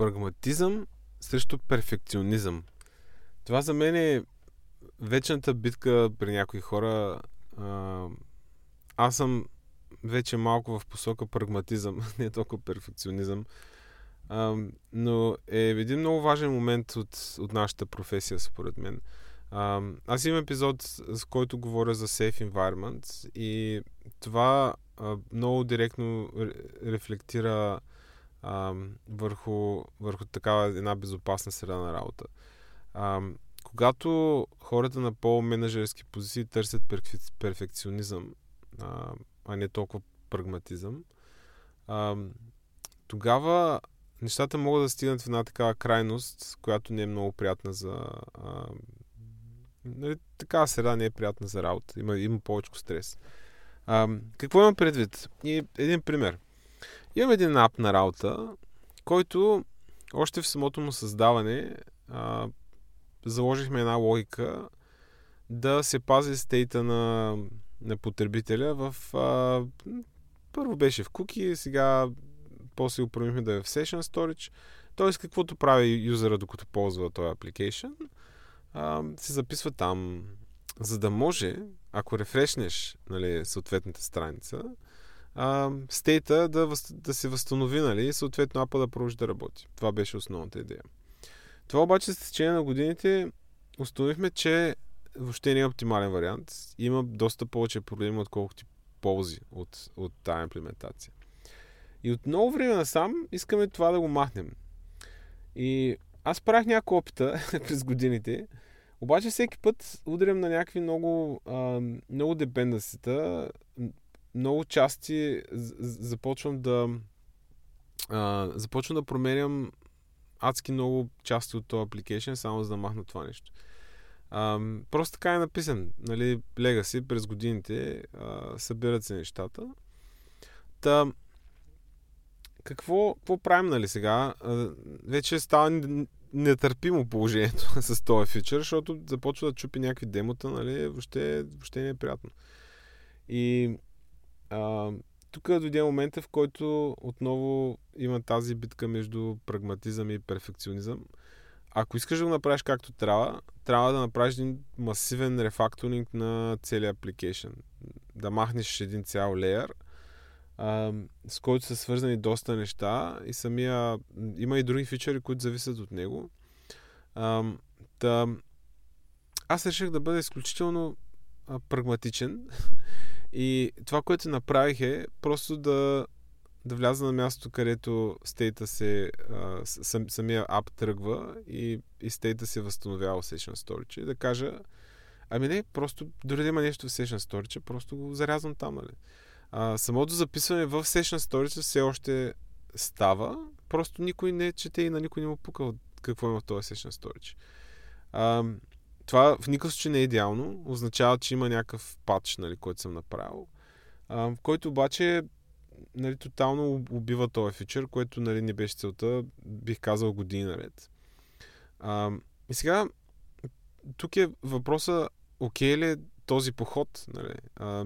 прагматизъм срещу перфекционизъм. Това за мен е вечната битка при някои хора. Аз съм вече малко в посока прагматизъм, не толкова перфекционизъм. Но е един много важен момент от, от нашата професия, според мен. Аз имам епизод, с който говоря за Safe Environment и това много директно рефлектира а, върху, върху такава една безопасна среда на работа. А, когато хората на по-менеджерски позиции търсят перфекционизъм, а, а не толкова прагматизъм, а, тогава нещата могат да стигнат в една такава крайност, която не е много приятна за... А, нали, такава среда не е приятна за работа. Има, има повече стрес. А, какво имам предвид? И един пример. Имам един ап на работа, който още в самото му създаване а, заложихме една логика да се пази стейта на, на потребителя в... А, първо беше в куки, сега после го променихме да е в Session Storage. Тоест, каквото прави юзера докато ползва този application, а, се записва там, за да може, ако рефрешнеш нали, съответната страница, стейта да, да се възстанови, нали, и съответно апа да продължи да работи. Това беше основната идея. Това обаче с течение на годините установихме, че въобще не е оптимален вариант. Има доста повече проблеми, отколкото ползи от, от тази имплементация. И от много време насам искаме това да го махнем. И аз правих няколко опита през годините, обаче всеки път ударям на някакви много, а, много депенденсита, много части започвам да а, започвам да променям адски много части от този application, само за да махна това нещо. А, просто така е написан. Нали, Legacy през годините а, събират се нещата. Та, какво, какво правим нали сега? А, вече става нетърпимо положението с този фичър, защото започва да чупи някакви демота, нали, въобще, въобще не е приятно. И а, тук дойде момента, в който отново има тази битка между прагматизъм и перфекционизъм. Ако искаш да го направиш както трябва, трябва да направиш един масивен рефакторинг на целия application. Да махнеш един цял леер, с който са свързани доста неща и самия... Има и други фичери, които зависят от него. А, да, аз реших да бъда изключително а, прагматичен И това, което направих е просто да, да вляза на място, където стейта се, а, сам, самия ап тръгва и, и стейта се възстановява в Session Storage и да кажа, ами не, просто дори да има нещо в Session Storage, просто го зарязвам там, нали? А, самото записване в Session Storage все още става, просто никой не чете и на никой не му пука какво има в този Session Storage. А, това в никакъв случай не е идеално. Означава, че има някакъв патч, нали, който съм направил, а, който обаче нали, тотално убива този фичър, което нали, не беше целта, бих казал години наред. А, и сега, тук е въпроса, окей ли е този поход? Нали? А,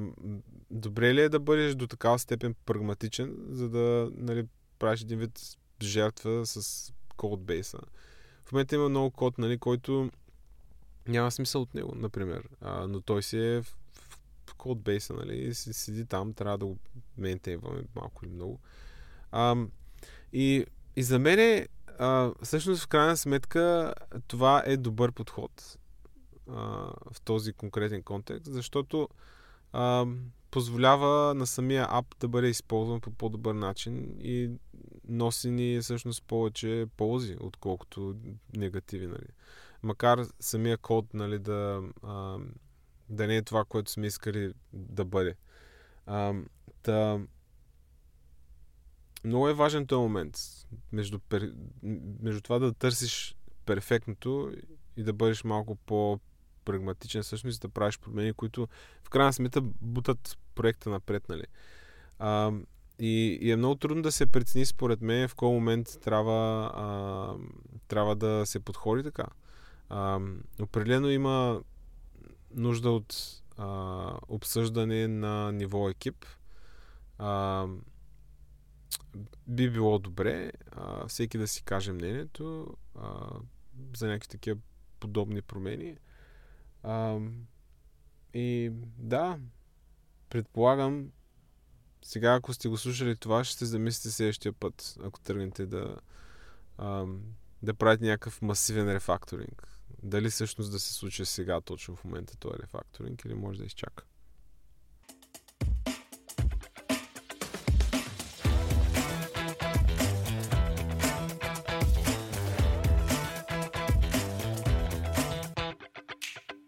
добре ли е да бъдеш до такава степен прагматичен, за да нали, правиш един вид жертва с кодбейса? В момента има много код, нали, който няма смисъл от него, например. А, но той си е в, в кодбейса, нали, седи там, трябва да го мейнтейнваме малко или много. А, и, и за мен е, а, всъщност в крайна сметка това е добър подход а, в този конкретен контекст, защото а, позволява на самия ап да бъде използван по по-добър начин и носи ни всъщност повече ползи, отколкото негативи. Нали макар самия код нали, да, а, да не е това, което сме искали да бъде. А, та, много е важен този момент между, между това да търсиш перфектното и да бъдеш малко по-прагматичен всъщност да правиш промени, които в крайна сметка бутат проекта напред. Нали. А, и, и е много трудно да се прецени според мен в кой момент трябва, а, трябва да се подходи така. А, определено има нужда от а, обсъждане на ниво екип. А, би било добре а, всеки да си каже мнението а, за някакви такива подобни промени. А, и да, предполагам, сега ако сте го слушали това, ще се замислите следващия път, ако тръгнете да, а, да правите някакъв масивен рефакторинг. Дали всъщност да се случи сега, точно в момента, този рефакторинг, или може да изчака.